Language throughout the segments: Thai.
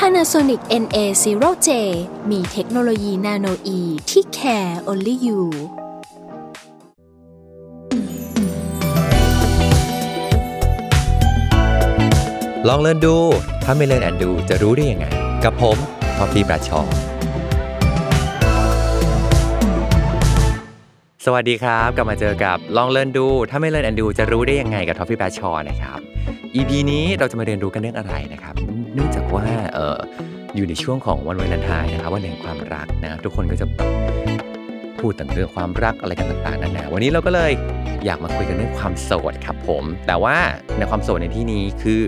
Panasonic NA0J มีเทคโนโลยีนาโนอีที่ care only you ลอง learn ดู ถ้าไม่ learn and do จะรู้ได้ยังไง กับผมท็อฟฟี่ แบรดชอว์สวัสดีครับกลับมาเจอกับลอง learn ดู ถ้าไม่ learn and do จะรู้ได้ยังไงกับท็อฟฟี่ แบรดชอว์นะครับ EP นี้เราจะมาเรียนรู้กันเรื่องอะไรนะครับ เนื่องจากว่าเอออยู่ในช่วงของวันวาเลนไทน์นะครับวันแห่งความรักนะครับทุกคนก็จะแบบพูดถึงเรื่องความรักอะไรกันต่างๆนานาวันนี้เราก็เลยอยากมาคุยกันเรื่องความโสดครับผม แต่ว่าในความโสดในที่นี้คือ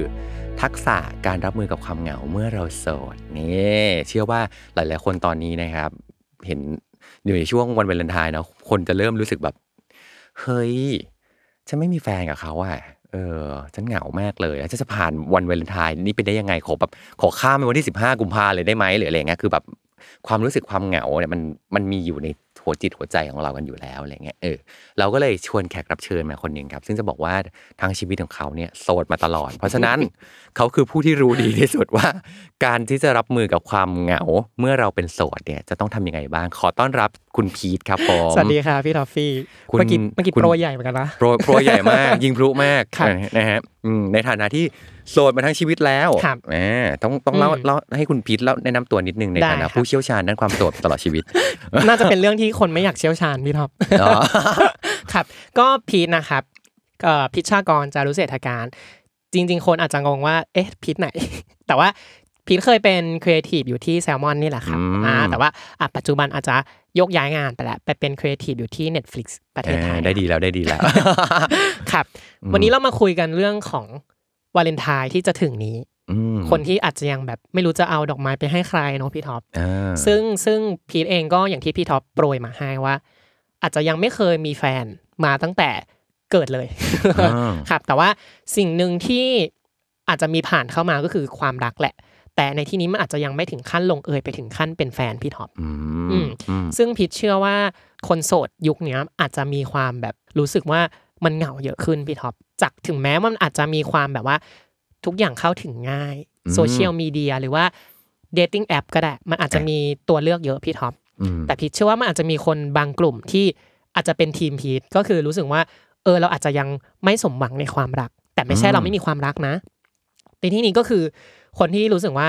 ทักษะการรับมือกับความเหงาเมื่อเราโสดนี่เชื่อว่าหลายๆคนตอนนี้นะครับ เห็นอยู่ในช่วงวันวาเลนไทน์เนาะคนจะเริ่มรู้สึกแบบ เฮ้ยฉันไม่มีแฟนกับเขาอะ เออ ฉันเหงามากเลยแล้วฉันจะผ่านวันวาเลนไทน์นี่ไปได้ยังไงขอแบบขอข้ามไปวันที่สิบห้ากุมภาเลยได้ไหมหรืออะไรเงี้ยคือแบบความรู้สึกความเหงาเนี่ยมันมันมีอยู่ใน หัวจิตหัวใจของเรากันอยู่แล้วอะไรเงี้ยเออเราก็เลยชวนแขกรับเชิญมาคนหนึ่งครับ ซึ่งจะบอกว่าทางชีวิตของเขาเนี่ยโสดมาตลอด เพราะฉะนั้นเขาคือผู้ที่รู้ดีที่สุดว่า การที่จะรับมือกับความเหงา เมื่อเราเป็นโสดเนี่ยจะต้องทำยังไงบ้าง ขอต้อนรับคุณพีทครับผมสวัสดีครับพี่ทอฟฟี่คุณเมื่อกี้เมื่อกี้คุณโปรยใหญ่เหมือนกันนะโปรยโปรยใหญ่มาก ยิงพลุมากครับนะฮะอืมในฐานะที่โสดมาทั้งชีวิตแล้วครับแหมต้องต้องเล่าอืมเล่าให้คุณพีทเล่าแนะนำตัวนิดนึงในได้ฐานะครับผู้เชี่ยวชาญด้านความโสดตลอดชีวิต น่าจะเป็นเรื่องที่คนไม่อยากเชี่ยวชาญพี่ท็อปอ๋อครับ ก็พีทนะครับเอ่อพิชชากรจารุเศรษฐการ จริง ๆ คนอาจจะงงว่า เอ๊ะพีทไหน แต่ว่าพีทเคยเป็นครีเอทีฟอยู่ที่แซลมอนนี่แหละครับอืมอ่าแต่ว่าอะปัจจุบันอาจจะยกย้ายงานไปแล้วไปเป็นครีเอทีฟอยู่ที่ Netflix ประเทศไทยเออได้ดีแล้วได้ดีแล้ว ครับ วันนี้เรามาคุยกันเรื่องของวาเลนไทน์ที่จะถึงนี้อืม คนที่อาจจะยังแบบไม่รู้จะเอาดอกไม้ไปให้ใครเนาะพี่ท็อปอ่าซึ่งซึ่งพีทเองก็อย่างที่พี่ท็อปโปรยมาให้ว่า อาจจะยังไม่เคยมีแฟนมาตั้งแต่เกิดเลยอ่าครับ แต่ว่าสิ่งหนึ่งที่อาจจะมีผ่านเข้ามาก็คือความรักแหละ แต่ในที่นี้มันอาจจะยังไม่ถึงขั้นลงเอยไปถึงขั้นเป็นแฟนพี่ท็อปอือืมมอืมซึ่งพีทเชื่อว่าคนโสดยุคเนี้ยอาจจะมีความแบบรู้สึกว่ามันเหงาเยอะขึ้นพี่ท็อปจากถึงแม้มันอาจจะมีความแบบว่า ทุกอย่างเข้าถึงง่ายโซเชียลมีเดียหรือว่า dating app ก็ได้ มันอาจจะมีตัวเลือกเยอะพี่ท็อปอืมแต่พีทเชื่อว่ามันอาจจะมีคนบางกลุ่มที่อาจจะเป็นทีมพีทก็คือรู้สึกว่า เออเราอาจจะยังไม่สมหวังในความรัก แต่ไม่ใช่อืมเราไม่มีความรักนะในที่นี้ก็คือคนที่รู้สึกว่า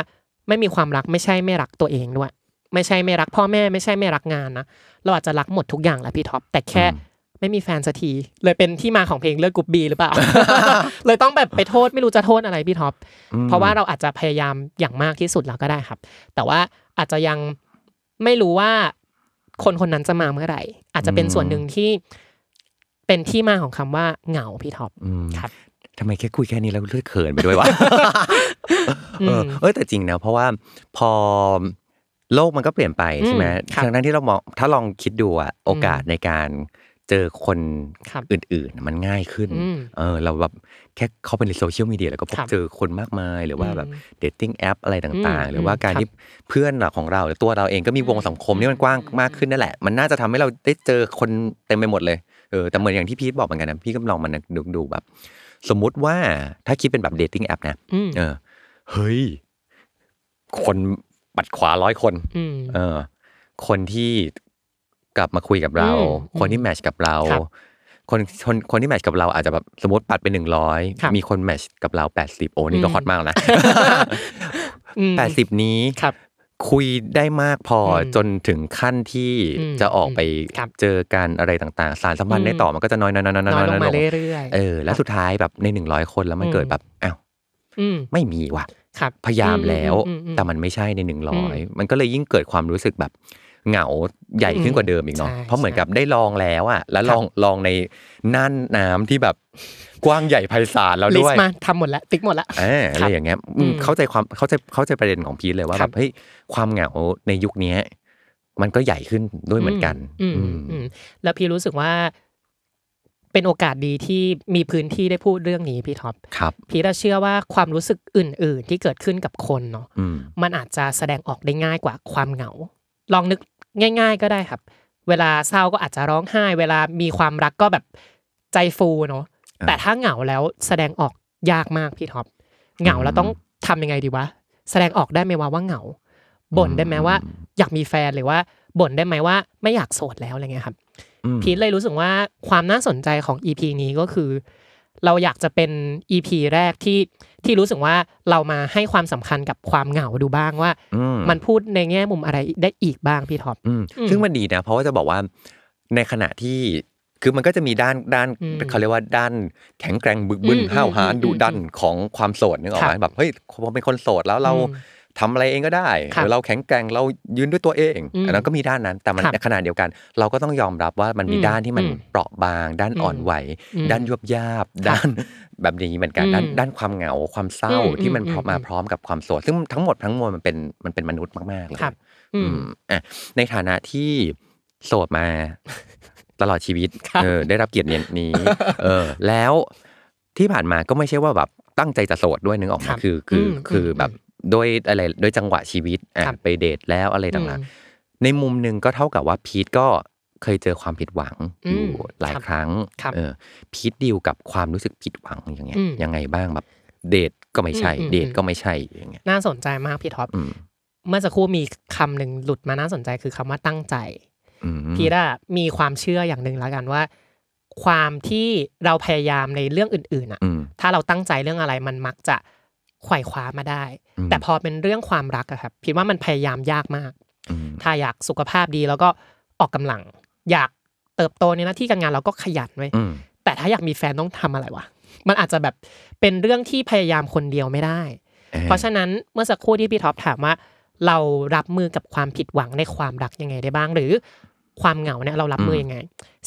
ไม่มีความรักไม่ใช่ไม่รักตัวเองด้วย ไม่ใช่ไม่รักพ่อแม่ไม่ใช่ไม่รักงานนะเราอาจจะรักหมดทุกอย่างแหละพี่ท็อปแต่แค่ ไม่มีแฟนสักที เลยเป็นที่มาของเพลงเลือดกรุ๊ปบีหรือเปล่า เลยต้องแบบไปโทษไม่รู้จะโทษอะไรพี่ท็อปอืมเพราะว่าเราอาจจะพยายามอย่างมากที่สุดแล้วก็ได้ครับ แต่ว่าอาจจะยังไม่รู้ว่าคนคนนั้นจะมาเมื่อไหร่ อาจจะเป็นส่วนหนึ่งที่เป็นที่มาของคำว่าเหงาพี่ท็อปอืมครับทำไมแค่คุยแค่นี้แล้วเลือดเขินไปด้วยวะอืเออมเอยแต่จริงนะเพราะว่าพอโลกมันก็เปลี่ยนไปใช่ไหมอืมครับทั้งนั้นที่เรามองถ้าลองคิดดูอะโอกาสในการ เจอคนครับอื่นๆ มันง่ายขึ้น อืมเออ เราแบบแค่เข้าไปในโซเชียลมีเดียแล้วก็พบครับเจอคนมากมาย หรือว่าแบบอืมเดทติ้งแอปอะไรต่างอืมๆหรือว่าการครับที่เพื่อนของเราหรือตัวเราเองก็มีวงสังคมที่มันกว้างมากขึ้นนั่นแหละ มันน่าจะทำให้เราได้เจอคนเต็มไปหมดเลย เออ แต่เหมือนอย่างที่พีทบอกเหมือนกันนะ พี่ก็ลองมันดูดูแบบ สมมุติว่าถ้าคิดเป็นแบบ dating app นะ อืม เออ เฮ้ย คนปัดขวาร้อยคน อืม เออคนที่ กลับมาคุยกับเราอืมคนที่ match กับเราครับคนคนคนที่ match กับเราอาจจะแบบสมมติปัดไปหนึ่งร้อยครับมีคน match กับเราแปดสิบโอ้นี่ก็อืมฮอตมากนะอืมแปดสิบนี้ครับคุยได้มากพออมจนถึงขั้นที่อืมจะออกไปครับเจอกันอะไรต่างๆ สารสัมพันธ์อืมได้ต่อมันก็จะน้อยๆๆๆๆๆน้อยลงมาลงเรื่อยๆเออแล้วสุดท้ายแบบในหนึ่งร้อยคนแล้วมันอืมเกิดแบบอ้าวอืมไม่มีว่ะครับพยายามแล้วอืมอืมอืมแต่มันไม่ใช่ในหนึ่งร้อยอืมมันก็เลยยิ่งเกิดความรู้สึกแบบ เหงาใหญ่ขึ้นกว่าเดิมอีกเนาะใช่เพราะเหมือนกับใช่ได้ลองแล้วอะแล้วครับลองลองในน่านน้ำที่แบบกว้างใหญ่ไพศาลแล้วลิสด้วยต์มาทำหมดแล้วติ๊กหมดแล้วเอออะไรอย่างเงี้ยอืมอืมเข้าใจความเข้าใจเข้าใจประเด็นของพีทเลยว่าครัแบบบเฮ้ยความเหงาในยุคเนี้ยมันก็ใหญ่ขึ้นด้วยเหมือนกันอืมอืมอืมแล้วพี่รู้สึกว่า เป็นโอกาสดีที่มีพื้นที่ได้พูดเรื่องนี้พี่ท็อปครับ พี่เชื่อว่าความรู้สึกอื่น ๆ ที่เกิดขึ้นกับคนเนาะอืมมันอาจจะแสดงออกได้ง่ายกว่าความเหงา ลองนึกง่าย ๆ ก็ได้ครับ เวลาเศร้าก็อาจจะร้องไห้ เวลามีความรักก็แบบใจฟูเนาะอ่าแต่ถ้าเหงาแล้วแสดงออกยากมากพี่ท็อปเหงาแล้วต้องทำยังไงดีวะแสดงออกได้ไหมว่าว่าเหงาบ่นได้ไหมว่า อยากมีแฟนหรือว่าบ่นได้ไหมว่าไม่อยากโสดแล้วอะไรเงี้ยครับอืมพีทเลยรู้สึกว่าความน่าสนใจของ EP นี้ก็คือ เราอยากจะเป็น EP แรกที่ที่รู้สึกว่าเรามาให้ความสำคัญกับความเหงาดูบ้างว่าอืมมันพูดในแง่มุมอะไรได้อีกบ้างพี่ท็อปอืมอืมซึ่งมันดีนะเพราะว่าจะบอกว่าในขณะที่คือมันก็จะมีด้านด้านอืมเขาเรียกว่าด้านแข็งแกร่งบึกบึนอืมห้าวหาญอืมดุดันของความโสดนึกออกไหมครับแบบเฮ้ยพอเป็นคนโสดแล้วเราอืม ทำอะไรเองก็ได้ครับเออเราแข็งแกร่งเรายืนด้วยตัวเองอืมอันนั้นก็มีด้านนั้น แต่มันครับในขณะเดียวกัน เราก็ต้องยอมรับว่ามันมีอืมด้านที่มันอืมเปราะบาง ด้านอ่อนไหวอืมด้านยวบยาบ ด้านแบบนี้เหมือนกันอืมด้านด้านความเหงาความเศร้าอืมที่มันอืมพร้อมมาอืมพร้อมกับความโสดซึ่งทั้งหมดทั้งมวลมันเป็นมันเป็นมนุษย์มากๆเลยครับอือืมมอะในฐานะที่โสดมาตลอดชีวิตครับเออได้รับเกียรตินี้เออ แล้วที่ผ่านมาก็ไม่ใช่ว่าแบบตั้งใจจะโสดด้วยนึกออกไหมครับคือคืออมคืออมแบบ โดยอะไรโดยจังหวะชีวิตอะครับไปเดทแล้วอะไรต่างอืมๆในมุมหนึ่งก็เท่ากับว่าพีทก็เคยเจอความผิดหวังอืมอยู่หลายครับครั้งครับเออพีทดีลกับความรู้สึกผิดหวังอย่างเงี้ยอืมยังไงบ้างแบบเดทก็ไม่ใช่อืมอืมเดทก็ไม่ใช่อย่างเงี้ยน่าสนใจมากพี่ท็อปอืมเมื่อสักครู่มีคำหนึ่งหลุดมาน่าสนใจคือคำว่าตั้งใจอืมพีทอะมีความเชื่ออย่างหนึ่งแล้วกันว่า ความที่เราพยายามในเรื่องอื่นๆอะอืมถ้าเราตั้งใจเรื่องอะไรมันมักจะ ไขว่คว้ามาได้อืมแต่พอเป็นเรื่องความรักอะครับพีทว่ามันพยายามยากมากอืมถ้าอยากสุขภาพดีแล้วก็ออกกำลัง อยากเติบโตในหน้าที่การงานเราก็ขยันไว้ยอืมแต่ถ้าอยากมีแฟนต้องทำอะไรวะมันอาจจะแบบเป็นเรื่องที่พยายามคนเดียวไม่ได้ เพราะฉะนั้นเมื่อสักครู่ที่พี่ท็อปถามว่า เรารับมือกับความผิดหวังในความรักยังไงได้บ้าง หรือความเหงาเนี่ยเรารับมือยังไง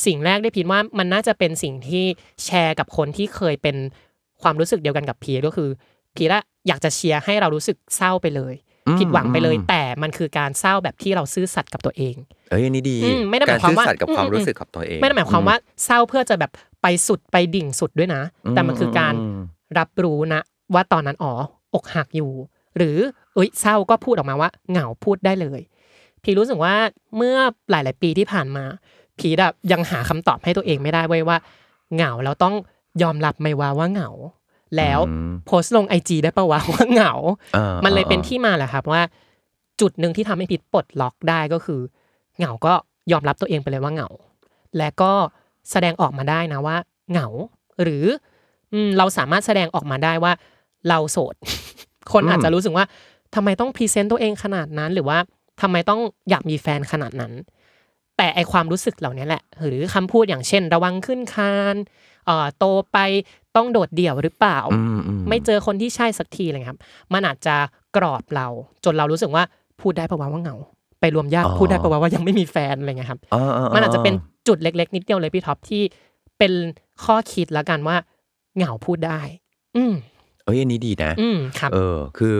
สิ่งแรกได้พิดว่ามันน่าจะเป็นสิ่งที่แชร์กับคนที่เคยเป็นความรู้สึกเดียวกันกับพีทก็คือ พีทอะอยากจะเชียร์ให้เรารู้สึกเศร้าไปเลยอืมผิดหวังไปเลยอืมแต่มันคือการเศร้าแบบที่เราซื่อสัตย์กับตัวเอง เอ้ยอันนี้ดีอืมไม่ได้หกามารยความซื่อว่าสัตย์กับความอืมรู้สึกกับตัวเอง ไม่ได้หมายความว่าเศร้าเพื่อจะแบบไปสุดไปดิ่งสุดด้วยนะ แต่มันคือการอืมรับรู้นะ ว่าตอนนั้นอ๋ออกหักอยู่ หรือเอ้ยเศร้าก็พูดออกมาว่าเหงาพูดได้เลย พี่รู้สึกว่าเมื่อหลาย ๆ ปีที่ผ่านมาพีดอะยังหาคำตอบให้ตัวเองไม่ได้เว้ยว่า เหงาแล้วต้องยอมรับไหมว่าว่าเหงา แล้วอืมโพสต์ลงไอจีได้ปะวะว่าเหงาอ่ามันเลยเป็นอ่าที่มาแหละครับว่า จุดหนึ่งที่ทำให้พีทปลดล็อกได้ก็คือ เหงาก็ยอมรับตัวเองไปเลยว่าเหงา และก็แสดงออกมาได้นะว่า เหงา หรืออืมเราสามารถแสดงออกมาได้ว่า เราโสด คนอาจจะรู้สึกว่าทำไมต้อง present ตัวเองขนาดนั้น หรือว่าทำไมต้องอยากมีแฟนขนาดนั้น แต่ไอความรู้สึกเหล่านี้แหละ หรือคำพูดอย่างเช่น ระวังขึ้นคานเอ่อ โตไปต้องโดดเดี่ยวหรือเปล่าอืมอืไม่เจอคนที่ใช่สักทีเลยครับ มันอาจจะกรอบเรา จนเรารู้สึกว่าพูดได้ปะวะว่าเหงา ไปรวมญาติพูดได้ปะวะว่ายังไม่มีแฟนอะไรเงี้ยครับอ่าๆๆมันอาจจะเป็นจุดเล็ก ๆ นิดเดียวเลยพี่ท็อปที่เป็นข้อคิดแล้วกันว่า เหงาพูดได้ อืมเอ้ยอันนี้ดีนะ อืมครับ เออ คือ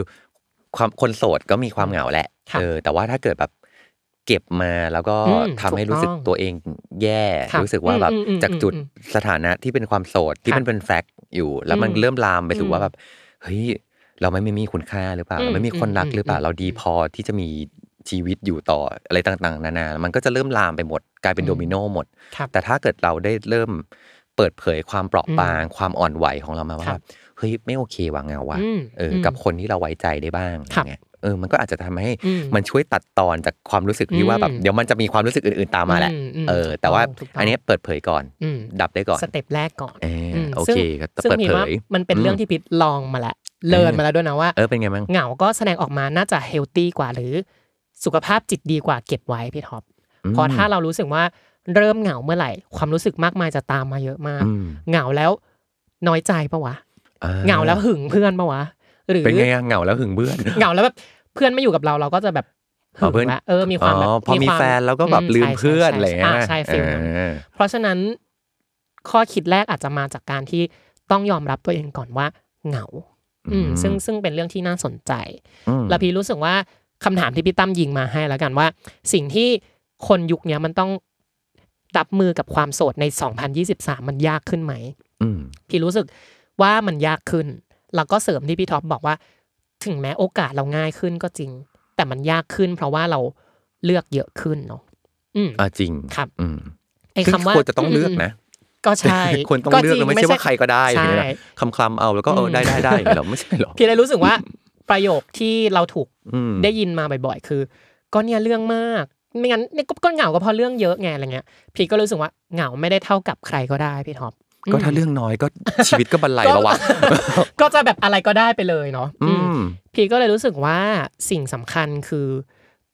ความคนโสดก็มีความเหงาแหละครับเออ แต่ว่าถ้าเกิดแบบ เก็บมาแล้วก็อืมทำให้รู้สึกถูกต้องตัวเองแย่ครับรู้สึกว่าแบบอืมอืมจากจุดอืมสถานะที่เป็นความโสดที่ครับมันเป็นแฟกต์อยู่ แล้วมันอืมเริ่มลามไปสู่อืมว่าแบบเฮ้ยเราไม่ไม่มีคุณค่าหรือเปล่าอืมเราไม่มีคนรักอืมหรือเปล่าอืมเราดีพอที่จะมีชีวิตอยู่ต่ออะไรต่างๆ นานา มันก็จะเริ่มลามไปหมด กลายเป็นอืมโดมิโนหมดครับแต่ถ้าเกิดเราได้เริ่มเปิดเผยความเปราะอืมบาง ความอ่อนไหวของเรามาว่าครับเฮ้ยไม่โอเคว่ะเงาว่ะอืมเอออมกับคนที่เราไว้ใจได้บ้างครับอย่างเงี้ย เออมันก็อาจจะทำให้อืมมันช่วยตัดตอนจากความรู้สึกที่ว่าแบบอืมเดี๋ยวมันจะมีความรู้สึกอื่นๆตามมาแหละอืมอืมเออ แต่ว่าถูกต้องอันเนี้ยเปิดเผยก่อนอืมดับได้ก่อนสเต็ปแรกก่อนเออมโอซึ่งเคก็ซึ่งเปิดพีทเผว่ายมันเป็นอืมเรื่องที่พีทลองมาแล้วเลินมาแล้วด้วยนะว่าเออเป็นไงบ้างเหงาก็แสดงออกมาน่าจะเฮลตี้กว่าหรือ สุขภาพจิตดีกว่าเก็บไว้พี่ท็อปอืมเพราะถ้าเรารู้สึกว่าเริ่มเหงาเมื่อไหร่ ความรู้สึกมากมายจะตามมาเยอะมากอืมเหงาแล้วน้อยใจปะวะอ่เหงาแล้วหึงเพื่อนปะวะ หรือเป็นไงอะเหงาแล้วหึงเบื่อนเหงาแล้วแบบเพื่อนไม่อยู่กับเราเราก็จะแบบหึงละเออมีความแบบอ๋อพอมีควาแฟนแล้วก็แบบอืมลืมใช่เพื่อนใช่อะไรอย่างเงี้ยอ่าใช่ฟิลนั้นเออเพราะฉะนั้นข้อคิดแรกอาจจะมาจากการที่ต้องยอมรับตัวเองก่อนว่าเหงา อืมอืมซึ่งซึ่งเป็นเรื่องที่น่าสนใจอืมแล้วพี่รู้สึกว่าคำถามที่พี่ตั้มยิงมาให้แล้วกันว่า สิ่งที่คนยุคเนี้ยมันต้องรับมือกับความโสดใน 2023 มันยากขึ้นไหมอืมพี่รู้สึกว่ามันยากขึ้น แล้วก็เสริมที่พี่ท็อปบอกว่า ถึงแม้โอกาสเราง่ายขึ้นก็จริง แต่มันยากขึ้น เพราะว่าเราเลือกเยอะขึ้นเนาะอืมอ่าจริงครับ อืมไอ้ซึ่งคำว่าควรจะต้องเลือกนะก็ใช่ควรต้องเลือกจแล้วไม่ใช่ว่าใครก็ได้อย่างเงี้ยใช่นะคำคลำๆเอาแล้วก็เออได้ได้ได้อย่างเงี้ยเหรอไม่ใช่เหรอพี่เลยรู้สึกว่าประโยคที่เราถูกอืมได้ยินมาบ่อยๆ คือ ก็เนี่ยเรื่องมากไม่งั้นเนี่ยก็ก็เหงาก็เพราะเรื่องเยอะไงอะไรเงี้ยพี่ก็รู้สึกว่าเหงาไม่ได้เท่ากับใครก็ได้พี่ท็อป ก็ถ้าเรื่องน้อยก็ชีวิตก็บรรลัยแล้ววะก็จะแบบอะไรก็ได้ไปเลยเนาะอือืมมพี่ก็เลยรู้สึกว่าสิ่งสำคัญคือ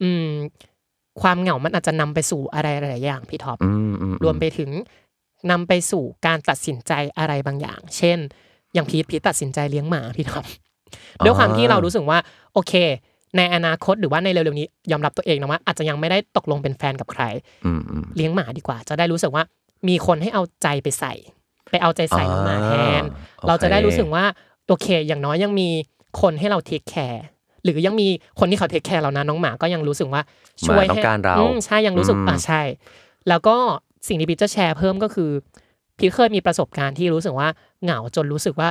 อืม ความเหงามันอาจจะนำไปสู่อะไรหลายๆอย่างพี่ท็อปอืมอืรวมไปถึงนำไปสู่การตัดสินใจอะไรบางอย่าง เช่น อย่างพีทพีทตัดสินใจเลี้ยงหมาพี่ท็อปด้วยความที่เรารู้สึกว่า โอเค ในอนาคตหรือว่าในเร็วๆนี้ยอมรับตัวเองนะว่าอาจจะยังไม่ได้ตกลงเป็นแฟนกับใครอืมอืมเลี้ยงหมาดีกว่า จะได้รู้สึกว่ามีคนให้เอาใจไปใส่ ไปเอาใจใส่น้องหมาแทนอ่าเราจะได้โอเครู้สึกว่าโอเคอย่างน้อยยังมีคนให้เรา take care หรือยังมีคนที่เขา take care เรานะน้องหมาก็ยังรู้สึกว่าช่วยหมาต้องให้การเราอืมใช่ยังรู้สึกอืมอะใช่ แล้วก็สิ่งที่พีทจะแชร์เพิ่มก็คือพีทเคยมีประสบการณ์ที่รู้สึกว่าเหงาจนรู้สึกว่า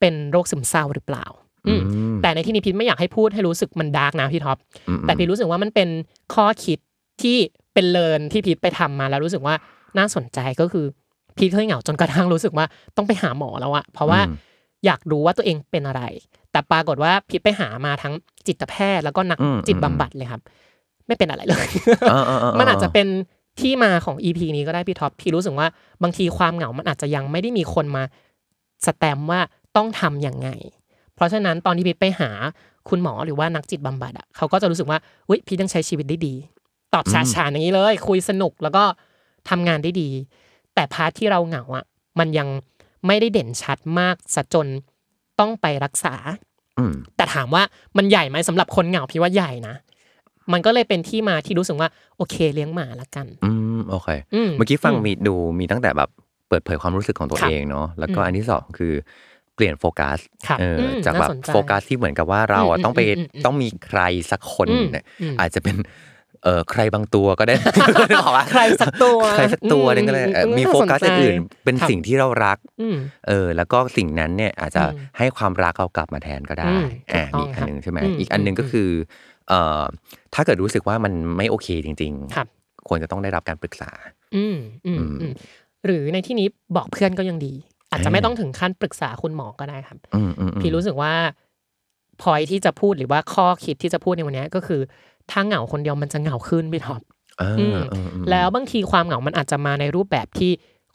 เป็นโรคซึมเศร้าหรือเปล่าอืมแต่ในที่นี้พีทไม่อยากให้พูดให้รู้สึกมัน dark นะพี่ท็อปอืมแต่พีทรู้สึกว่ามันเป็นข้อคิดที่เป็น learn ที่พีทไปทำมาแล้วรู้สึกว่าน่าสนใจก็คือ พีทเคยเหงาจนกระทั่งรู้สึกว่าต้องไปหาหมอแล้วอะเพราะว่าอืมอยากรู้ว่าตัวเองเป็นอะไร แต่ปรากฏว่าพีทไปหามาทั้งจิตแพทย์แล้วก็นักอืมจิตบำบัดเลยครับ ไม่เป็นอะไรเลยอ่าอ่าอ่ามันอาจจะเป็นที่มาของ EP นี้ก็ได้พี่ท็อปพี่รู้สึกว่าบางทีความเหงามันอาจจะยังไม่ได้มีคนมาสแตมป์ว่าต้องทำยังไง เพราะฉะนั้นตอนที่พีทไปหาคุณหมอหรือว่านักจิตบำบัดอะเขาก็จะรู้สึกว่าอุ้ยพีทยังใช้ชีวิตได้ดี ตอบฉะฉานอย่างนี้เลย คุยสนุกแล้วก็ทำงานได้ดี แต่ part ที่เราเหงาอะมันยังไม่ได้เด่นชัดมากซะจนต้องไปรักษาอืมแต่ถามว่ามันใหญ่ไหมสำหรับคนเหงาพี่ว่าใหญ่นะมันก็เลยเป็นที่มาที่รู้สึกว่า โอเคเลี้ยงหมาละกัน อืมโอเคอืมเมื่อกี้ฟังอืมมีดูมีตั้งแต่แบบเปิดเผยความรู้สึกของตัวครับเองเนาะแล้วก็อืมอันที่สองคือเปลี่ยนโฟกัสครับเอออมจากแบบน่าสนใจโฟกัสที่เหมือนกับว่าเราอะอืมต้องไปอืมอืมอืมต้องมีใครสักคนอืมเนี่ยอืมอาจจะเป็น เออใครบางตัวก็ได้นึกออกปะใครสักตัวใครสักตัวนึงก็ได้เอออืมมีน่าโฟสนกัสใจอื่นๆเป็นครับสิ่งที่เรารักอืมเออ แล้วก็สิ่งนั้นเนี่ยอาจจะอืมให้ความรักเรากลับมาแทนก็ได้อืมอ่าถูมีกอีต้กองอันหนึ่งใช่ไหมครับอีกอันหนึ่งก็อืมคือเอ่อถ้าเกิดรู้สึกว่ามันไม่โอเคจริงครับๆควรจะต้องได้รับการปรึกษาอืมอืมอืมอืมหรือในที่นี้บอกเพื่อนก็ยังดี อาจจะเออไม่ต้องถึงขั้นปรึกษาคุณหมอก็ได้ครับอืมอืมอืมพี่รู้สึกว่าพอยที่จะพูดหรือว่าข้อคิดที่จะพูดในวันนี้ก็คือ ถ้าเหงาคนเดียวมันจะเหงาขึ้นพี่ท็อปเอออืมเออเออแล้วบางทีความเหงามันอาจจะมาในรูปแบบที่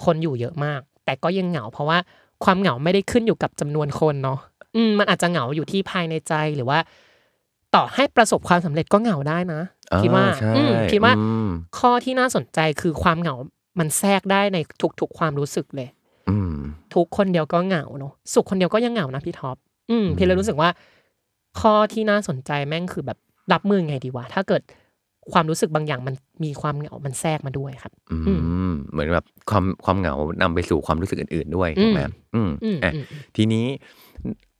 คนอยู่เยอะมาก แต่ก็ยังเหงาเพราะว่าความเหงาไม่ได้ขึ้นอยู่กับจำนวนคนเนาะอืมมันอาจจะเหงาอยู่ที่ภายในใจหรือว่า ต่อให้ประสบความสำเร็จก็เหงาได้นะอ่คิดว่าใช่อืมคิดว่าอืมข้อที่น่าสนใจคือความเหงามันแทรกได้ในทุกๆความรู้สึกเลย อืมทุกคนเดียวก็เหงาเนอะสุขคนเดียวก็ยังเหงานะพี่ท็อปอืมพี่เลยรู้สึกว่า ข้อที่น่าสนใจแม่งคือแบบ รับมือไงดีวะ ถ้าเกิดความรู้สึกบางอย่างมันมีความเหงา มันแทรกมาด้วยครับ อือืมเหมือนแบบความความเหงานำไปสู่ความรู้สึกอื่น ๆ ด้วยถูกไหมอืมอืมอืมอะอืมทีนี้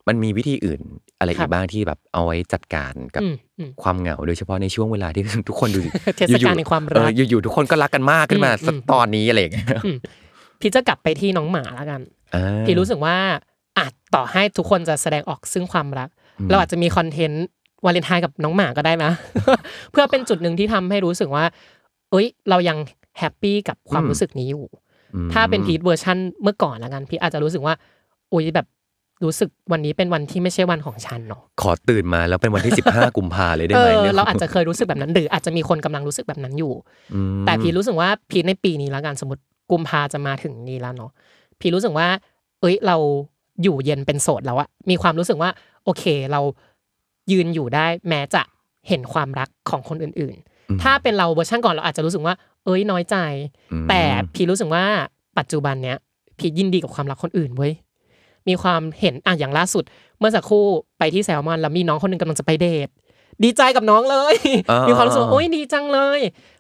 มันมีวิธีอื่นอะไรครัอีบกบ้างที่แบบเอาไว้จัดการกับอืมอืมความเหงาโดยเฉพาะในช่วงเวลาที่ทุกคนดูเทศกาลแห่งความรักเอออยู่ๆทุกคนก็รักกันมากขึ้นมาอืมสักอืมตอนนี้อะไรอย่างเงี้ยพีทจะกลับไปที่น้องหมาแล้วกันอ่าพีทรู้สึกว่าอาจต่อให้ทุกคนจะแสดงออกซึ่งความรักอืมเราอาจจะมี content วาเลนไทน์กับน้องหมาก็ได้นะ เพื่อเป็นจุดหนึ่งที่ทำให้รู้สึกว่า เอ้ย เรายัง happy กับความรู้สึกนี้อยู่อืมถ้าเป็นพีทเวอร์ชันเมื่อก่อนแล้วกันพีทอาจจะรู้สึกว่าอุ้ยแบบรู้สึกวันนี้เป็นวันที่ไม่ใช่วันของฉันเนาะขอตื่นมาแล้วเป็นวันที่ 15 กุมภาเลยได้เอไหมอนี่ยเราอาจจะเคยรู้สึกแบบนั้นหรืออาจจะมีคนกำลังรู้สึกแบบนั้นอยู่อืมแต่พีทรู้สึกว่าพีทในปีนี้แล้วกันสมมติกุมภาจะมาถึงนี้แล้วเนาะพีทรู้สึกว่า เอ้ยเราอยู่เย็นเป็นโสดแล้วอะมีความรู้สึกว่า โอเค เรา ยืนอยู่ได้แม้จะเห็นความรักของคนอื่นอืมๆถ้าเป็นเราเวอร์ชันก่อนเราอาจจะรู้สึกว่า เอ้ยน้อยใจอืมแต่พีทรู้สึกว่าปัจจุบันเนี้ยพีทยินดีกับความรักคนอื่นเว้ยมีความเห็นอะอย่างล่าสุด เมื่อสักครู่ไปที่แซลมอนแล้วมีน้องคนหนึ่งกำลังจะไปเดทดีใจกับน้องเลยอ่ามีมีความรู้สึกว่าโอ้ยดีจังเลย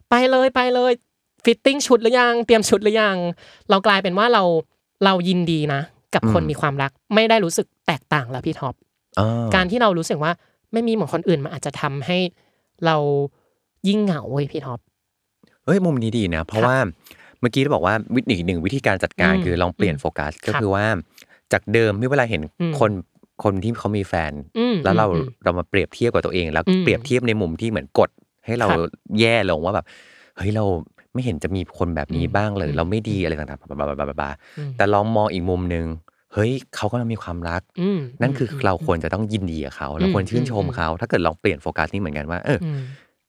ไปเลยไปเลย fitting ชุดหรือยัง เตรียมชุดหรือยัง เรากลายเป็นว่าเราเรายินดีนะ กับคนมีความรัก ไม่ได้รู้สึกแตกต่างแล้วพี่ท็อปอ่าการที่เรารู้สึกว่า ไม่มีเหมือนคนอื่นมันอาจจะทำให้เรายิ่งเหงาเว้ยพี่ท็อปเฮ้ยมุมนี้ดีนะ เพราะว่าเมื่อกี้เราบอกว่าวิธีหนึ่งวิธีการจัดการอืมคือลองเปลี่ยนอืมโฟกัสก็ครับคือว่าจากเดิมที่เวลาเห็นอืมคนคนที่เขามีแฟนอืมแล้วเราอืมเรามาเปรียบเทียบกับตัวเอง แล้วอืมเปรียบเทียบในมุมที่เหมือนกด ให้เราครับแย่ลงว่าแบบเฮ้ยเราไม่เห็นจะมีคนแบบนี้อืมบ้างเลยอืมเราไม่ดีอะไรต่างๆ blah blah blah blah อืมแต่ลองมองอีกมุมหนึ่ง เฮ้ยเขากำลังมีความรักอืมนั่นคืออืมเราควรจะต้องยินดีกับเขาเราอืมควรชื่นชมอืมเขา ถ้าเกิดลองเปลี่ยนโฟกัสนี่เหมือนกันว่า เออออืม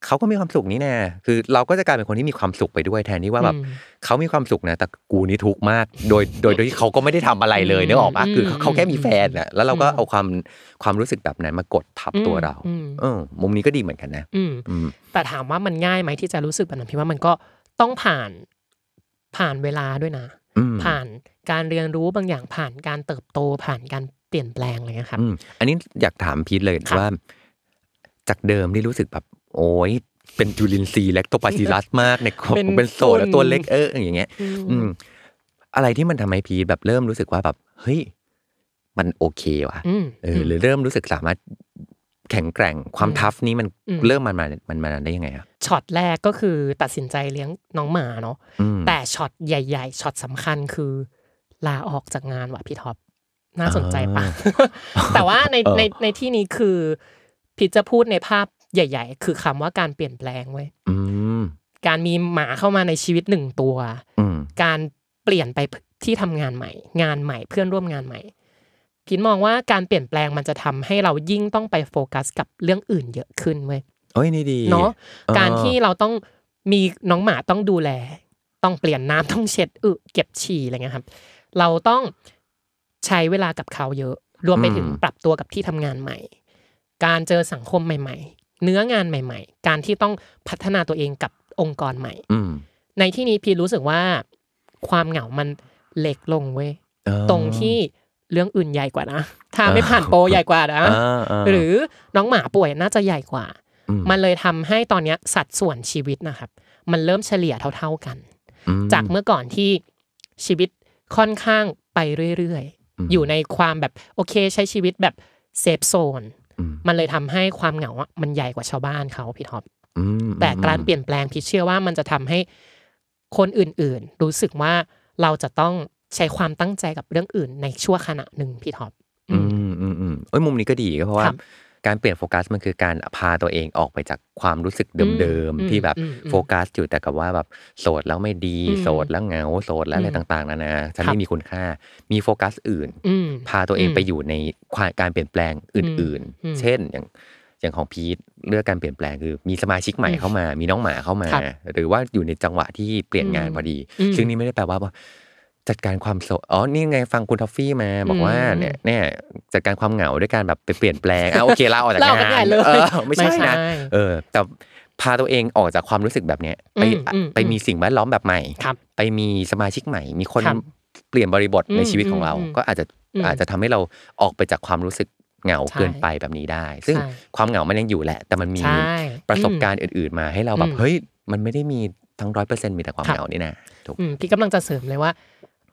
เขาก็มีความสุขนี่แน่คือ เราก็จะกลายเป็นคนที่มีความสุขไปด้วยแทนที่ว่าแบบอืมเขามีความสุขนะ แต่กูนี่ทุกข์มาก โดยโดยโดยที่เขาก็ไม่ได้ทำอะไรเลยอืมนึกออกปะอืมคือเขาแค่มีแฟนน่ะแล้วเราก็อืมเอาความความรู้สึกแบบนั้นมากดทับตัวเราอืมเออ มุมนี้ก็ดีเหมือนกันนะ อืมอืมแต่ถามว่ามันง่ายไหมที่จะรู้สึกแบบนั้นพี่ว่ามันก็ต้องผ่านผ่านเวลาด้วยนะอืมผ่าน การเรียนรู้บางอย่างผ่านการเติบโตผ่านการเปลี่ยนแปลงอะไรเงี้ยครับอืมอันนี้อยากถามพีทเลยครับว่า จากเดิมที่รู้สึกแบบโอ้ยเป็นจุลินทรีย์แลคโตบาซิลัสมากในครอบเป็นเป็นโซนแล้วฝุ่นตัวเล็กเอออย่างเงี้ย อืมอืมอะไรที่มันทำให้พีทแบบเริ่มรู้สึกว่าแบบเฮ้ยมันโอเคว่ะอืมเออหรือเริ่มรู้สึกสามารถแข็งแกร่งความอืม tough นี้มันอืมเริ่มมันมามันมาได้ยังไงอะช็อตแรกก็คือตัดสินใจเลี้ยงน้องหมาเนาะอืมแต่ช็อตใหญ่ ๆช็อตสำคัญคือ ลาออกจากงานว่ะพี่ท็อปน่าสนใจปะแต่ว่าในเออในในที่นี้คือพี่จะพูดในภาพใหญ่ ๆ คือคำว่าการเปลี่ยนแปลงเว้ยอืมการมีหมาเข้ามาในชีวิตหนึ่งตัวอืมการเปลี่ยนไปที่ทำงานใหม่ งานใหม่เพื่อนร่วมงานใหม่พินมองว่าการเปลี่ยนแปลงมันจะทำให้เรายิ่งต้องไปโฟกัสกับเรื่องอื่นเยอะขึ้นเว้ยโอ้ยนี่ดีเนาะเออการที่เราต้องมีน้องหมาต้องดูแล ต้องเปลี่ยนน้ำต้องเช็ดอึเก็บฉี่อะไรเงี้ยครับ เราต้องใช้เวลากับเขาเยอะ รวมไปถึงปรับตัวกับที่ทำงานใหม่ การเจอสังคมใหม่ ๆ เนื้องานใหม่ ๆ การที่ต้องพัฒนาตัวเองกับองค์กรใหม่อืมในที่นี้พีรู้สึกว่า ความเหงามันเล็กลงเว้ยเออตรงที่เรื่องอื่นใหญ่กว่านะถ้าไม่ผ่านโปรใหญ่กว่านะอ่าาหรือน้องหมาป่วยน่าจะใหญ่กว่าอืมมันเลยทำให้ตอนเนี้ยสัดส่วนชีวิตนะครับ มันเริ่มเฉลี่ยเท่า ๆกันอืมจากเมื่อก่อนที่ชีวิต ค่อนข้างไปเรื่อยอืมๆอยู่ในความแบบโอเคใช้ชีวิตแบบ safe zone อืมมันเลยทำให้ความเหงาอะมันใหญ่กว่าชาวบ้านเขาพี่ท็อปอืมแต่การเปลี่ยนแปลงพีทเชื่อว่ามันจะทำให้คนอื่นๆ รู้สึกว่าเราจะต้องใช้ความตั้งใจกับเรื่องอื่นในชั่วขณะหนึ่งพี่ท็อปอือืมมอืมอืมเอ้ยมุมนี้ก็ดีก็เพราะว่าครับ การเปลี่ยนโฟกัสมันคือการพาตัวเองออกไปจากความรู้สึกเดิมอืมๆที่แบบอืมอืมโฟกัสอยู่แต่กับว่าแบบโสดแล้วไม่ดีอืมโสดแล้วเหงาโสดแล้วอะไรอืมต่างๆนานาฉันครับไม่มีคุณค่า มีโฟกัสอื่นอืมพาตัวเองอืมไปอยู่ในความการเปลี่ยนแปลงอื่นอืมๆเช่นอย่างอย่างของพีทเลือกการเปลี่ยนแปลงคือมีสมาชิกใหม่อืมเข้ามา มีน้องหมาเข้ามาครับหรือว่าอยู่ในจังหวะที่เปลี่ยนงานอืมพอดีอืมซึ่งนี่ไม่ได้แปลว่าว่า จัดการความโสดอ๋อ นี่ไงฟังคุณทอฟฟี่มา บอกว่าอืมเนี่ยเนี่ยจัดการความเหงาด้วยการแบบไปเปลี่ยนแปลงอะโอเคลาออกจากลาออกจากงางานนเลยเออไม่ใช่ไม่ใช่นะเออ แต่พาตัวเองออกจากความรู้สึกแบบเนี้ยไปอืมอืมไปมีสิ่งแวดล้อมแบบใหม่ครับไปมีสมาชิกใหม่ มีคนครับเปลี่ยนบริบทในอืมชีวิตของเราอืมก็อาจจะอืมอาจจะทำให้เราออกไปจากความรู้สึกเหงาใช่เกินไปแบบนี้ได้ ซึ่งใช่ความเหงามันยังอยู่แหละ แต่มันมีใช่ประสบการณ์อื่น ๆ มาให้เราแบอืบมเฮ้ยมันไม่ได้มีทั้งร้อยเปอร์เซ็นต์มีแต่ความครับเหงานี่นะถูกอืมพี่กำลังจะเสริมเลยว่า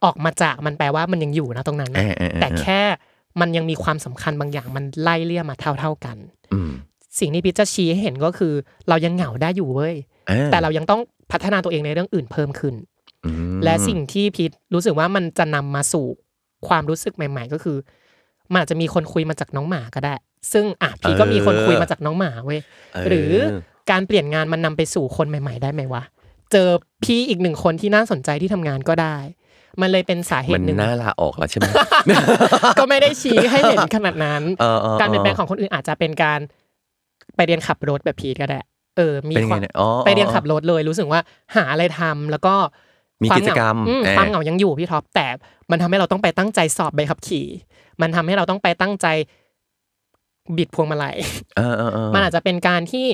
ออกมาจากมันแปลว่ามันยังอยู่นะตรงนั้นนะเออเออเออแต่แค่มันยังมีความสำคัญบางอย่างมันไล่เลี่ยมาเท่า ๆกันอืมสิ่งที่พี่จะชี้ให้เห็นก็คือ เรายังเหงาได้อยู่เว้ยอ่แต่เรายังต้องพัฒนาตัวเองในเรื่องอื่นเพิ่มขึ้นอืมและสิ่งที่พีทรู้สึกว่ามันจะนำมาสู่ความรู้สึกใหม่ ๆ ก็คือ มันอาจจะมีคนคุยมาจากน้องหมาก็ได้ ซึ่งอะพีทก็มีคนคุยมาจากน้องหมาเว้ยเออหรือการเปลี่ยนงานมันนำไปสู่คนใหม่ ๆ ได้ไหมวะเจอพี่อีกหนึ่งคนที่น่าสนใจที่ทำงานก็ได้ มันเลยเป็นสาเหมันตุหนึ่งน่าลาออกแล้วใช่ไหมก็ไม่ได้ชี้ให้เห็นขนาดนั้นเออเออการเปลี่ยนแปลงของคนอื่นอาจจะเป็นการไปเรียนขับรถแบบพีทก็ได้เออ มีเป็นคไงวามเนี่ยอ๋อไปเรียนขับรถเลย รู้สึกว่าหาอะไรทำแล้วก็มีควากิจกรรมเหงาอืเออความเหงายังอยู่พี่ท็อปแต่มันทำให้เราต้องไปตั้งใจสอบใบขับขี่ มันทำให้เราต้องไปตั้งใจบิดพวงมาลัยเออเออเออมันอาจจะเป็นการที่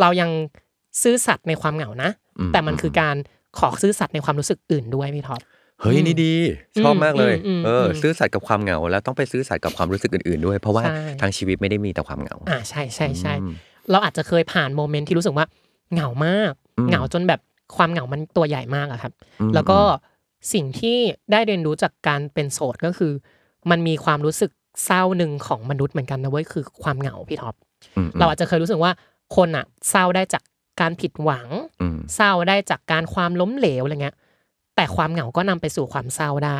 เรายังซื่อสัตย์ในความเหงานะอืมแต่มันคือการขอซื่อสัตย์ในความรู้สึกอื่นด้วยพี่ท็อป เฮ้ยนี่ดีชอบมากเลยอืมอืมเอออมซื่อสัตย์กับความเหงา แล้วต้องไปซื่อสัตย์กับความรู้สึกอื่นๆด้วย เพราะว่าใช่ทางชีวิตไม่ได้มีแต่ความเหงาอ่าใช่ใช่ใช่อืมเราอาจจะเคยผ่านโมเมนต์ที่รู้สึกว่าเหงามากอืมเหงาจนแบบความเหงามันตัวใหญ่มากอะครับอืมแล้วก็สิ่งที่ได้เรียนรู้จากการเป็นโสดก็คือ มันมีความรู้สึกเศร้าหนึ่งของมนุษย์เหมือนกันนะเว้ยคือความเหงาพี่ท็อปอืมเราอาจจะเคยรู้สึกว่าคนอะเศร้าได้จากการผิดหวังอืมเศร้าได้จากการความล้มเหลวอะไรเงี้ย แต่ความเหงาก็นำไปสู่ความเศร้าได้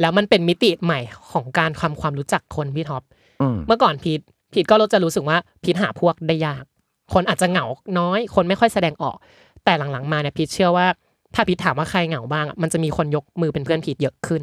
แล้วมันเป็นมิติใหม่ของการทำความรู้จักคนพี่ท็อปอืมเมื่อก่อนพีทพีทก็จะรู้สึกว่าพีทหาพวกได้ยาก คนอาจจะเหงาน้อย คนไม่ค่อยแสดงออก แต่หลังๆมาเนี่ยพีทเชื่อว่า ถ้าพีทถามว่าใครเหงาบ้างอะมันจะมีคนยกมือเป็นเพื่อนพีทเยอะขึ้น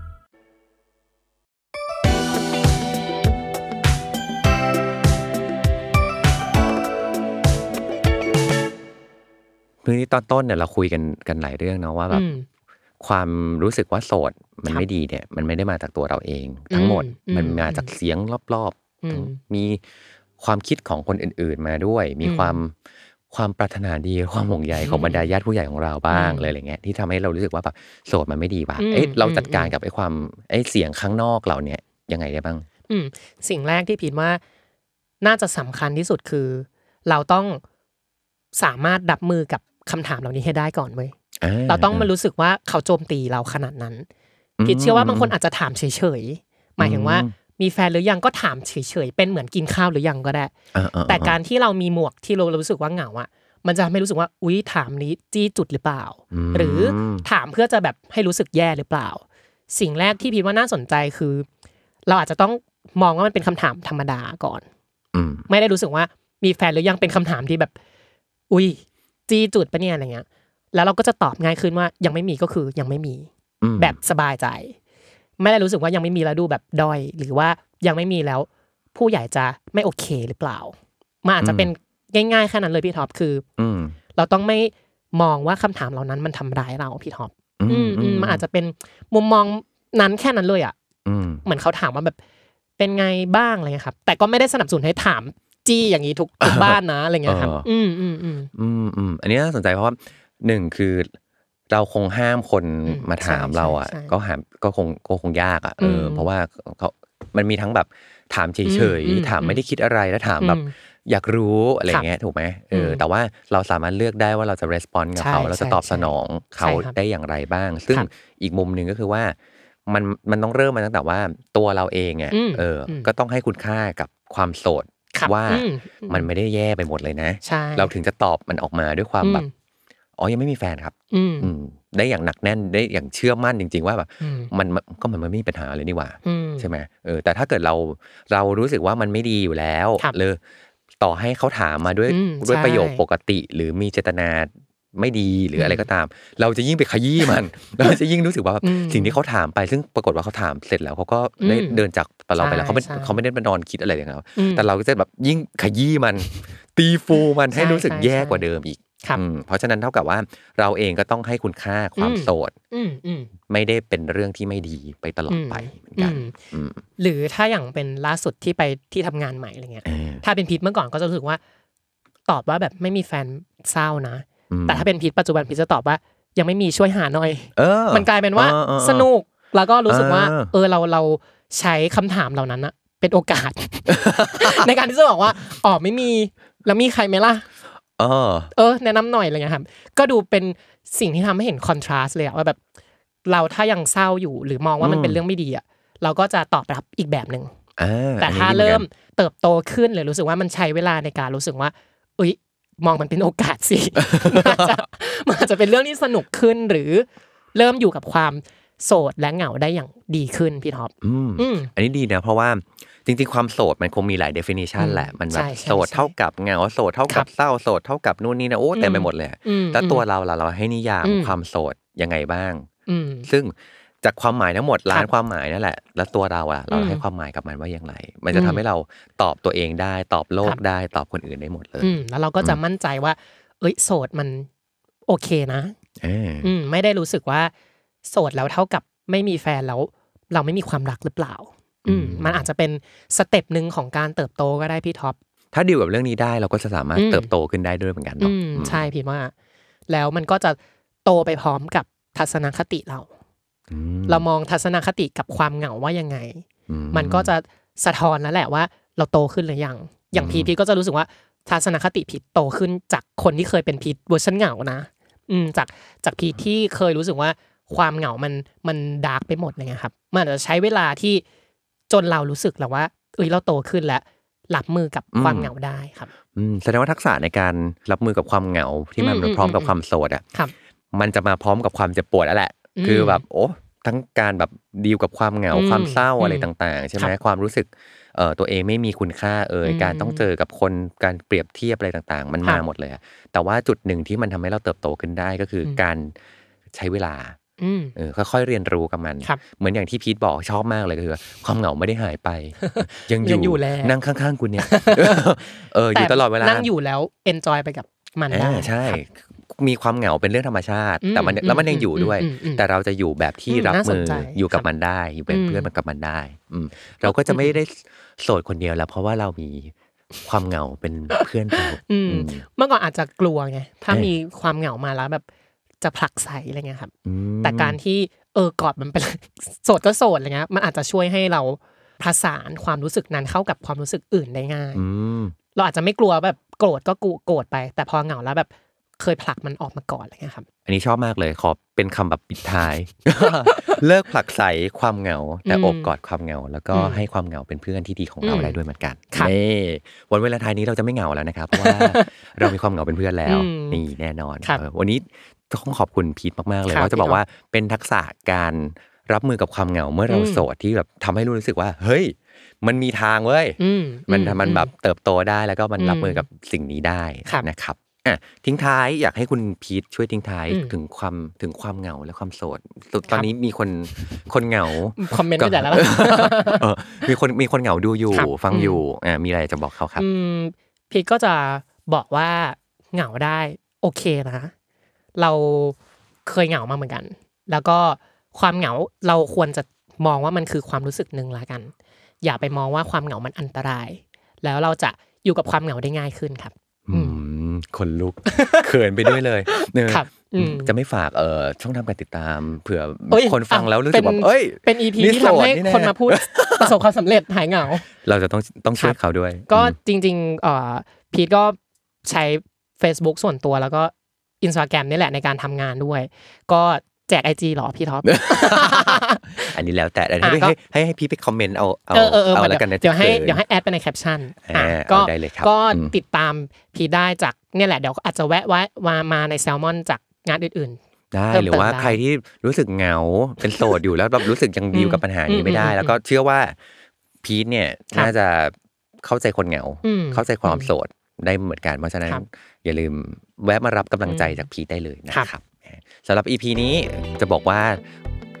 คือที่ตอนต้นเนี่ยเราคุยกันกันหลายเรื่องเนาะว่าแบบอืม ความรู้สึกว่าโสดมันครับไม่ดีเนี่ย มันไม่ได้มาจากตัวเราเอง ทั้งหมดอืมมันอืมมาจากเสียงรอบอืม ๆมีความคิดของคนอื่นๆมาด้วย มีอืมความความปรารถนาดีความห่วงใยของบรรดาญาติผู้ใหญ่ของเราบ้างอืมเลยอะไรเงี้ยที่ทำให้เรารู้สึกว่าแบบโสดมันไม่ดีป่ะอืมเอ้ยเราอืมจัดการอืม กับไอ้ความไอ้เสียงข้างนอกเหล่าเนี้ยยังไงได้บ้าง อืมสิ่งแรกที่พีทว่าน่าจะสำคัญที่สุดคือ เราต้องสามารถรับมือกับ คำถามเหล่านี้ให้ได้ก่อนเว้ยเราต้องมารู้สึกว่าเขาโจมตีเราขนาดนั้นพีทเชื่อว่าบางคนอาจจะถามเฉยๆหมายถึงว่าอืมมีแฟนหรือยังก็ถามเฉยๆเป็นเหมือนกินข้าวหรือยังก็ได้อ่าๆๆแต่การที่เรามีหมวกที่เรารู้สึกว่าเหงาอะ มันจะทำให้รู้สึกว่าอุ๊ยถามนี้จี้จุดหรือเปล่าอืมหรือถามเพื่อจะแบบให้รู้สึกแย่หรือเปล่า สิ่งแรกที่พีทว่าน่าสนใจคือ เราอาจจะต้องมองว่ามันเป็นคำถามธรรมดาก่อนอืมไม่ได้รู้สึกว่ามีแฟนหรือยังเป็นคำถามที่แบบ อุ้ย จี้จุดปะเนี่ยอะไรเงี้ย แล้วเราก็จะตอบง่ายขึ้นว่ายังไม่มีก็คือยังไม่มีอืมแบบสบายใจ ไม่ได้รู้สึกว่ายังไม่มีแล้วดูแบบด้อย หรือว่ายังไม่มีแล้ว ผู้ใหญ่จะไม่โอเคหรือเปล่ามันอาจจะเป็นง่ายๆแค่นั้นเลยพี่ท็อปคือ อืมเราต้องไม่มองว่าคำถามเหล่านั้นมันทำร้ายเราพี่ท็อปอือืมมอืมมันอาจจะเป็นมุมมองนั้นแค่นั้นเลยอะอืมเหมือนเขาถามว่าแบบเป็นไงบ้างอะไรเงี้ยครับ แต่ก็ไม่ได้สนับสนุนให้ถาม จี้อย่างนี้ทุกทุกบ้านนะอะไรเงี้ยครับเอออืมอืมอืมอืมอืมอันนี้น่าสนใจเพราะว่าหนึ่งคือเราคงห้ามคนอืมมาถามใช่เราอะใช่ใช่ก็หามก็คงก็คงยากอะเอออมเพราะว่าเขามันมีทั้งแบบถามเฉยอืมอืมๆถามไม่ได้คิดอะไรแล้วถามแบบอืมอยากรู้อะไรครับเงี้ยถูกไหมเอออมแต่ว่าเราสามารถเลือกได้ว่าเราจะ respond กับใช่เขาเราจะตอบใช่สนองเขาใช่ครับได้อย่างไรบ้าง ซึ่งครับอีกมุมหนึ่งก็คือว่า มันมันต้องเริ่มมาตั้งแต่ว่าตัวเราเองอะอืมเอออมก็ต้องให้คุณค่ากับความโสดครับ ว่าอืมมันไม่ได้แย่ไปหมดเลยนะใช่เราถึงจะตอบมันออกมาด้วยความแบบอืมอ๋อยังไม่มีแฟนครับ อืมอืมได้อย่างหนักแน่นได้อย่างเชื่อมั่นจริง ๆ ว่าแบบอืมมันมันก็มันไม่มีปัญหาเลยนี่หว่าอืมใช่ไหมเออแต่ถ้าเกิดเราเรารู้สึกว่ามันไม่ดีอยู่แล้วครับเลยต่อให้เขาถามมาด้วยอืมด้วยใช่ประโยคปกติ หรือมีเจตนา ไม่ดีหรืออะไรก็ตาม เราจะยิ่งไปขยี้มัน เราจะยิ่งรู้สึกว่าแบบอืมสิ่งที่เขาถามไป ซึ่งปรากฏว่าเขาถามเสร็จแล้วเขาก็ได้อืมเดินจากเราไปแล้วเขาไม่ใช่เขาไม่ได้มานอนคิดอะไรอย่างเงี้ยอืมแต่เราก็จะแบบยิ่งขยี้มัน ตีฟูมันให้ใช่รู้สึกใช่แย่ใช่กว่าเดิมอีกครับอืมเพราะฉะนั้นเท่ากับว่าเราเองก็ต้องให้คุณค่าความอืมโสดอืมอืมไม่ได้เป็นเรื่องที่ไม่ดีไปตลอดไปเหมือนกันอืมอืมหรือถ้าอย่างเป็นล่าสุดที่ไปที่ทำงานใหม่อะไรเงี้ยเออถ้าเป็นพีทเมื่อก่อนก็จะรู้สึกว่า ตอบว่าแบบไม่มีแฟนเศร้านะอืม แต่ถ้าเป็นพีทปัจจุบันพีทจะตอบว่า ยังไม่มีช่วยหาหน่อยเออมันกลายเป็นว่าออออสนุกแล้วก็รู้สึกว่า เออเออเราเราใช้คำถามเหล่านั้นอะเป็นโอกาส ในการที่จะบอกว่าอ๋อไม่มีแล้วมีใครไหมล่ะเออเออแนะนำหน่อยอะไรเงี้ยครับก็ดูเป็นสิ่งที่ทำให้เห็นคอนทราสต์เลยอะว่าแบบ เราถ้ายังเศร้าอยู่หรือมองว่ามันอืมเป็นเรื่องไม่ดีอะเราก็จะตอบรับอีกแบบหนึ่งอ่าแต่อันนี้ถ้าดีหอนเริ่กัมนเติบโตขึ้นหรือรู้สึกว่ามันใช้เวลาในการรู้สึกว่าเอ้ย มองมันเป็นโอกาสสิมันอาจจะมันอาจจะเป็นเรื่องที่สนุกขึ้นหรือเริ่มอยู่กับความโสดและเหงาได้อย่างดีขึ้นพี่ท็อปอืมอืมอันนี้ดีนะ เพราะว่าจริงๆ ความโสดมันคงมีหลาย definition อืมแหละ มันแบใช่บใช่โสดเท่ากับเหงาโสดเท่าครักับบเศร้าโสดเท่ากับนู่นนี่นะโอ้เต็มไปหมดเลยอืมแล้วตัวเราล่ะเราให้นิยามอืมความโสดยังไงบ้างอืมซึ่ง จากความหมายทั้งหมดล้าคนรับความหมายนั่นแหละ แล้วตัวเราอะเราอืมให้ความหมายกับมันว่าอย่างไร มันจะอืมทำให้เราตอบตัวเองได้ ตอบโลกครับได้ตอบคนอื่นได้หมดเลยอืมแล้วเราก็จะมั่นใจว่า เอ้ยโสดมันโอเคนะเอออืมไม่ได้รู้สึกว่า โสดแล้วเท่ากับไม่มีแฟนแล้ว เราไม่มีความรักหรือเปล่า อืมมันอาจจะเป็น step หนึ่งของการเติบโตก็ได้พี่ท็อปถ้าดีลกับเรื่องนี้ได้เราก็จะสามารถอืมเติบโตขึ้นได้ด้วยเหมือนกันเนาะอืมใช่พี่ว่า แล้วมันก็จะโตไปพร้อมกับทัศนคติเราอืม เรามองทัศนคติกับความเหงาว่ายังไงอืมมันก็จะสะท้อนแล้วแหละว่า เราโตขึ้นหรือยัง อย่างพีทพีทก็จะรู้สึกว่าทัศนคติพีทโตขึ้นจากคนที่เคยเป็นพีทเวอร์ชันเหงานะ อืมจากจากพีทที่เคยรู้สึกว่าความเหงามันมัน dark ไปหมดเลยครับ มันอาจจะใช้เวลาที่จนเรารู้สึกแล้วว่า เอ้ยเราโตขึ้นแล้วรับมือกับความเหงาได้ครับอืมแสดงว่าทักษะในการรับมือกับความเหงาที่มันอืมพร้อมกับอืมความโสดอะครับมันจะมาพร้อมกับความเจ็บปวดแล้วแหละอืม คือแบบโอ้ทั้งการแบบดีลกับความเหงาอืมความเศร้าอะไรอืมต่างๆ ใช่ไหมครับความรู้สึกเอ่อตัวเองไม่มีคุณค่าเอ่ยอืมการต้องเจอกับคนการเปรียบเทียบอะไรต่างๆ มันครัมาบหมดเลยอะแต่ว่าจุดหนึ่งที่มันทำให้เราเติบโตขึ้นได้ก็คืออมการใช้เวลาอืมเออค่อยๆเรียนรู้กับมันครับเหมือนอย่างที่พีทบอกชอบมากเลยก็คือความเหงาไม่ได้หายไป ยังยังอยู่แล้วนั่งข้างๆคุณเนี่ยเอออยู่ตลอดเวลานั่งอยู่แล้วเอนจอยไปกับมันได้อ่าใช่ครับ มีความเหงาเป็นเรื่องธรรมชาติอืมแต่มันอืมแล้วมันยังอยู่ด้วยอืมอืมแต่เราจะอยู่แบบที่อืมรับน่าสมืนอใจอยู่กับครับมันได้ อยู่เป็นอืมเพื่อนมันกับมันได้ อืมเราก็จะไม่ได้โสดคนเดียวแล้ว เพราะว่าเรามีความเหงาเป็นเพื่อนเราอืมอืมเมื่อก่อนอาจจะกลัวไงถ้าเอ้ยมีความเหงามาแล้วแบบจะผลักใสอะไรเงี้ยครับอืมแต่การที่เออกอดมันเป็นโสดก็โสดอะไรเงี้ยมันอาจจะช่วยให้เราผสานความรู้สึกนั้นเข้ากับความรู้สึกอื่นได้ง่ายอืมเราอาจจะไม่กลัวแบบโกรธก็กูโกรธไป แต่พอเหงาแล้วแบบ เคยผลักมันออกมาก่อนอะไรเงี้ยครับ อันนี้ชอบมากเลยขอเป็นคำแบบปิดท้าย เลิกผลักใสความเหงา แต่อืมโอบกอดความเหงา แล้วก็อืมให้ความเหงาเป็นเพื่อนที่ดีของเราอืมได้ด้วยเหมือนกันครับนี่วันเวลาทายนี้เราจะไม่เหงาแล้วนะครับเพราะว่าเรามีความเหงาเป็นเพื่อนแล้วอืมนี่แน่นอนครับเออวันนี้ต้องขอบคุณพีทมากๆเลยครับว่าจะบอกว่าเป็นทักษะการรับมือกับความเหงาเมื่อเราอืมโสดที่แบบทำให้รู้สึกว่า เฮ้ย มันมีทางเว้ยอืมมันอืมันแบบเติบโตได้แล้วก็มันอืมรับมือกับสิ่งนี้ได้ครับนะครับ อะทิ้งท้ายอยากให้คุณพีทช่วยทิ้งท้ายอืม ถึงความถึงความเหงาและความโสดตตอนนี้มีคนคนเหงา คอมเมนต์ไม่แต่ละเออมีคนมีคนเหงาดูอยู่ ครับ ฟังอืมอยู่อ่ามีอะไรจะบอกเขาครับ อืมพีทก็จะบอกว่าเหงาได้โอเคนะ เราเคยเหงามาเหมือนกัน แล้วก็ความเหงาเราควรจะมองว่ามันคือความรู้สึกหนึ่งละกัน อย่าไปมองว่าความเหงามันอันตราย แล้วเราจะอยู่กับความเหงาได้ง่ายขึ้นครับ อืม คนลุกเขินไปด้วยเลยเนอะครับอืมจะไม่ฝากเอ่อช่องทางการติดตามเผื่อเอ้ยคนฟังอะแล้วรู้สึกแบบเป็นเอ้ยเป็นอีพีนี่ที่ทำให้โสดนี่แน่คนมาพูดประสบความสำเร็จหายเหงา เราจะต้องต้องช่วยครับเขาด้วย ก็อืมจริงๆเอ่อพีทก็ใช้ Facebook ส่วนตัวแล้วก็อินสตาแกรมนี่แหละในการทำงานด้วย ก็แจกไอจีหรอพี่ท็อป อันนี้แล้วแต่แต่อะให้ก็ให้ให้ให้พี่ไป comment เอาเอาเออเออเออเอามาแล้วกันนะเดี๋ยวให้ขินเดี๋ยวให้แอดไปในแคปชั่นอ่าอะก็เอาได้เลยครับก็อืมติดตามพีทได้จากเนี่ยแหละเดี๋ยวอาจจะแวะไว้มามาในแซลมอนจากงานอื่นได้เพิ่มหรือว่าเติมได้ใครที่รู้สึกเหงาเป็นโสดอยู่แล้วแบบรู้สึกยังดีลกับปัญหานี้ไม่ได้อืมแล้วก็เชื่อว่าพีทเนี่ยครับน่าจะเข้าใจคนเหงาอืมเข้าใจความอืมโสดได้เหมือนกันเพราะฉะนั้นครับอย่าลืมแวะมารับกำลังใจอืมจากพีทได้เลยนะครับครับสำหรับ EP นี้จะบอกว่า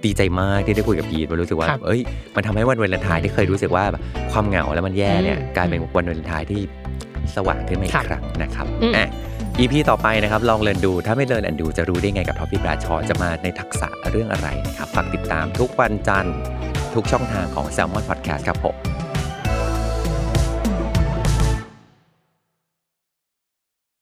ดีใจมากที่ได้คุยกับพีทมันรู้สึกว่าครับเอ้ยมันทำให้วันวาเลนไทน์ที่เคยรู้สึกว่าแบบความเหงาแล้วมันแย่เนี่ยอืมกลายเป็นวันวาเลนไทน์ที่สว่างขึ้นมาอีกครับครั้งนะครับอืมอะ EP ต่อไปนะครับ ลองเรียนดูถ้าไม่เรียนแอนดูจะรู้ได้ไงกับท็อปปี้ปราชอจะมาในทักษะเรื่องอะไรนะครับฝากติดตามทุกวันจันทร์ทุกช่องทางของ Salmon Podcast ครับผม